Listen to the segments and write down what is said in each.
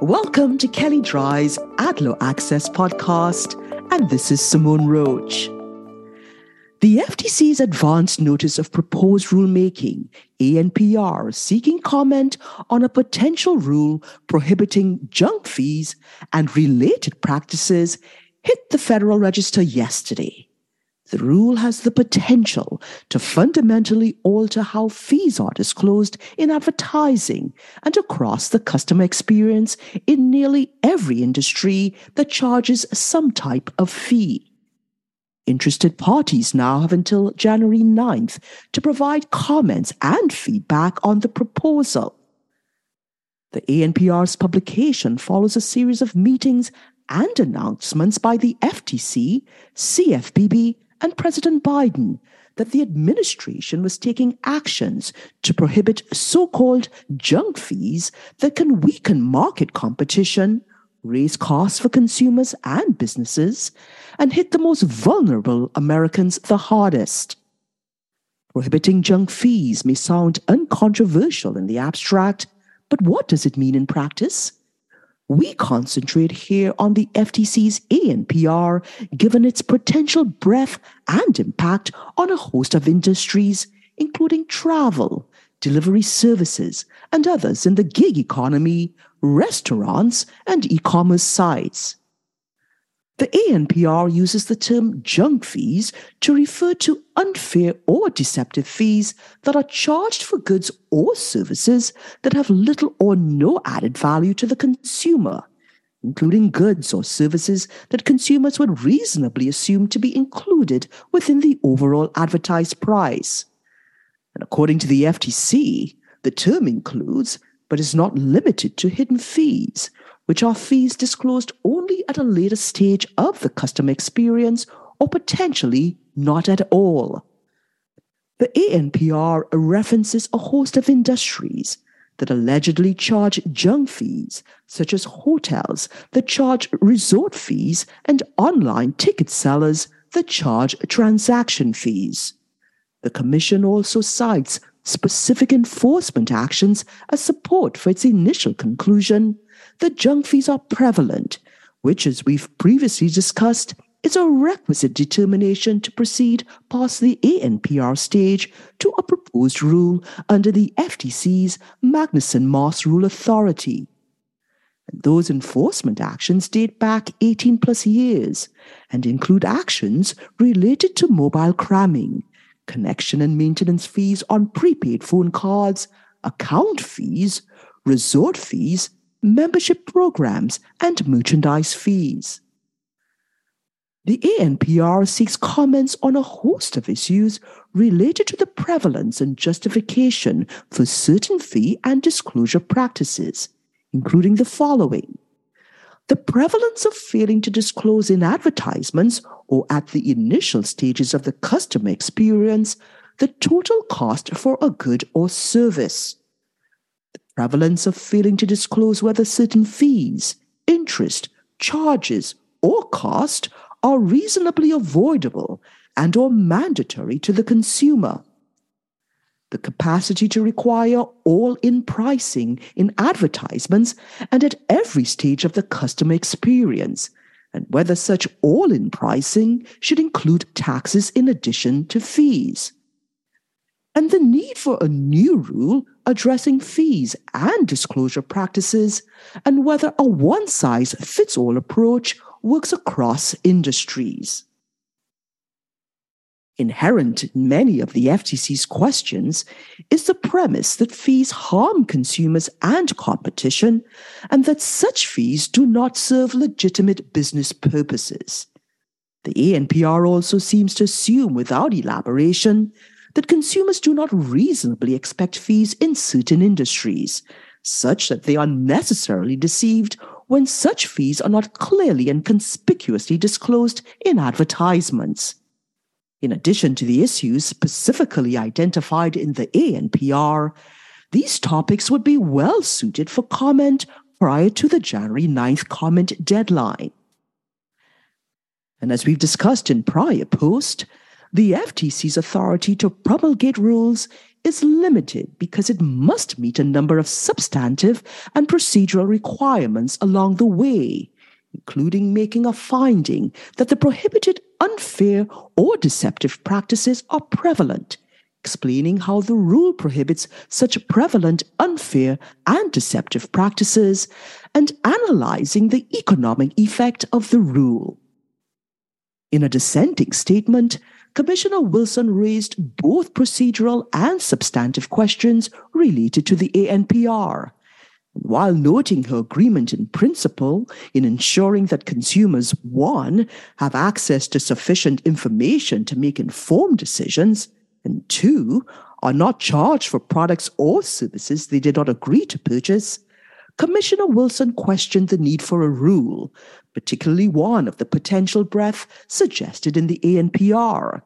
Welcome to Kelley Drye's Ad Law Access podcast, and this is Simone Roach. The FTC's advance notice of proposed rulemaking, ANPR, seeking comment on a potential rule prohibiting junk fees and related practices, hit the Federal Register yesterday. The rule has the potential to fundamentally alter how fees are disclosed in advertising and across the customer experience in nearly every industry that charges some type of fee. Interested parties now have until January 9th to provide comments and feedback on the proposal. The ANPR's publication follows a series of meetings and announcements by the FTC, CFPB, and President Biden that the administration was taking actions to prohibit so called junk fees that can weaken market competition, raise costs for consumers and businesses, and hit the most vulnerable Americans the hardest. Prohibiting junk fees may sound uncontroversial in the abstract, but what does it mean in practice? We concentrate here on the FTC's ANPR, given its potential breadth and impact on a host of industries, including travel, delivery services, and others in the gig economy, restaurants, and e commerce sites. The ANPR uses the term junk fees to refer to unfair or deceptive fees that are charged for goods or services that have little or no added value to the consumer, including goods or services that consumers would reasonably assume to be included within the overall advertised price. And according to the FTC, the term includes, but is not limited to, hidden fees which are fees disclosed only at a later stage of the customer experience or potentially not at all. The ANPR references a host of industries that allegedly charge junk fees, such as hotels that charge resort fees and online ticket sellers that charge transaction fees. The Commission also cites specific enforcement actions as support for its initial conclusion that junk fees are prevalent, which, as we've previously discussed, is a requisite determination to proceed past the ANPR stage to a proposed rule under the FTC's Magnuson Moss Rule Authority. those enforcement actions date back 18 plus years and include actions related to mobile cramming, connection and maintenance fees on prepaid phone cards, account fees, resort fees, membership programs, and merchandise fees. The ANPR seeks comments on a host of issues related to the prevalence and justification for certain fee and disclosure practices, including the following the prevalence of failing to disclose in advertisements or at the initial stages of the customer experience the total cost for a good or service The prevalence of failing to disclose whether certain fees, interest, charges, or cost are reasonably avoidable and or mandatory to the consumer. The capacity to require all-in pricing in advertisements and at every stage of the customer experience, and whether such all-in pricing should include taxes in addition to fees and the need for a new rule addressing fees and disclosure practices, and whether a one size fits all approach works across industries. Inherent in many of the FTC's questions is the premise that fees harm consumers and competition, and that such fees do not serve legitimate business purposes. The ANPR also seems to assume, without elaboration, that consumers do not reasonably expect fees in certain industries, such that they are necessarily deceived when such fees are not clearly and conspicuously disclosed in advertisements. In addition to the issues specifically identified in the ANPR, these topics would be well suited for comment prior to the January 9th comment deadline. And as we've discussed in prior posts, the FTC's authority to promulgate rules is limited because it must meet a number of substantive and procedural requirements along the way, including making a finding that the prohibited unfair or deceptive practices are prevalent, explaining how the rule prohibits such prevalent unfair and deceptive practices, and analyzing the economic effect of the rule. In a dissenting statement, Commissioner Wilson raised both procedural and substantive questions related to the ANPR. While noting her agreement in principle in ensuring that consumers, one, have access to sufficient information to make informed decisions, and two, are not charged for products or services they did not agree to purchase, Commissioner Wilson questioned the need for a rule, particularly one of the potential breadth suggested in the ANPR.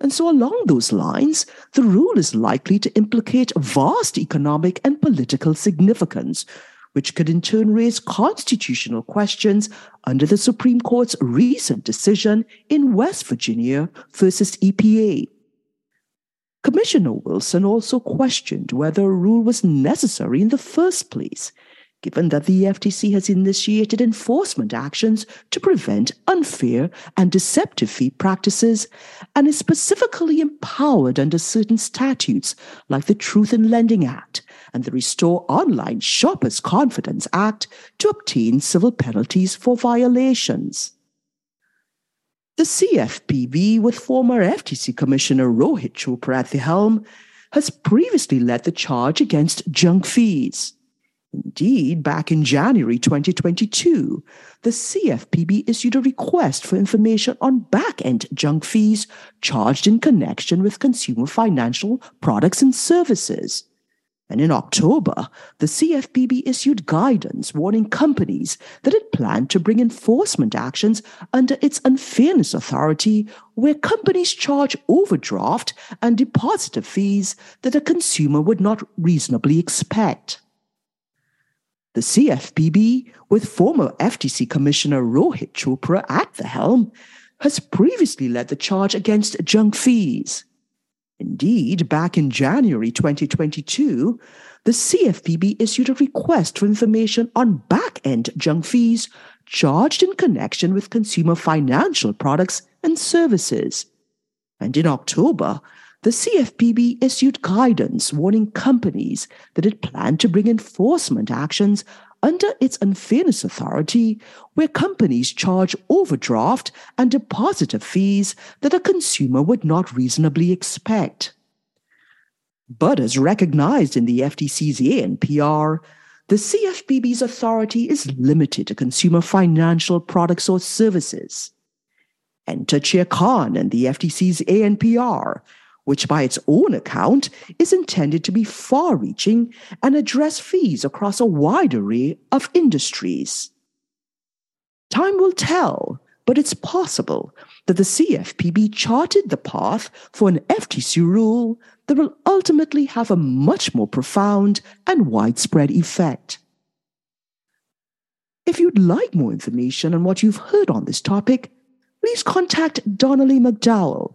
And so, along those lines, the rule is likely to implicate vast economic and political significance, which could in turn raise constitutional questions under the Supreme Court's recent decision in West Virginia versus EPA. Commissioner Wilson also questioned whether a rule was necessary in the first place given that the FTC has initiated enforcement actions to prevent unfair and deceptive fee practices and is specifically empowered under certain statutes like the Truth in Lending Act and the Restore Online Shoppers Confidence Act to obtain civil penalties for violations. The CFPB, with former FTC Commissioner Rohit Chopra at the helm, has previously led the charge against junk fees. Indeed, back in January 2022, the CFPB issued a request for information on back end junk fees charged in connection with consumer financial products and services. And in October, the CFPB issued guidance warning companies that it planned to bring enforcement actions under its unfairness authority where companies charge overdraft and depositor fees that a consumer would not reasonably expect. The CFPB, with former FTC Commissioner Rohit Chopra at the helm, has previously led the charge against junk fees. Indeed, back in January 2022, the CFPB issued a request for information on back end junk fees charged in connection with consumer financial products and services. And in October, the CFPB issued guidance warning companies that it planned to bring enforcement actions under its unfairness authority where companies charge overdraft and depositor fees that a consumer would not reasonably expect. But as recognized in the FTC's ANPR, the CFPB's authority is limited to consumer financial products or services. Enter Chair Khan and the FTC's ANPR which by its own account is intended to be far reaching and address fees across a wide array of industries. Time will tell, but it's possible that the CFPB charted the path for an FTC rule that will ultimately have a much more profound and widespread effect. If you'd like more information on what you've heard on this topic, please contact Donnelly McDowell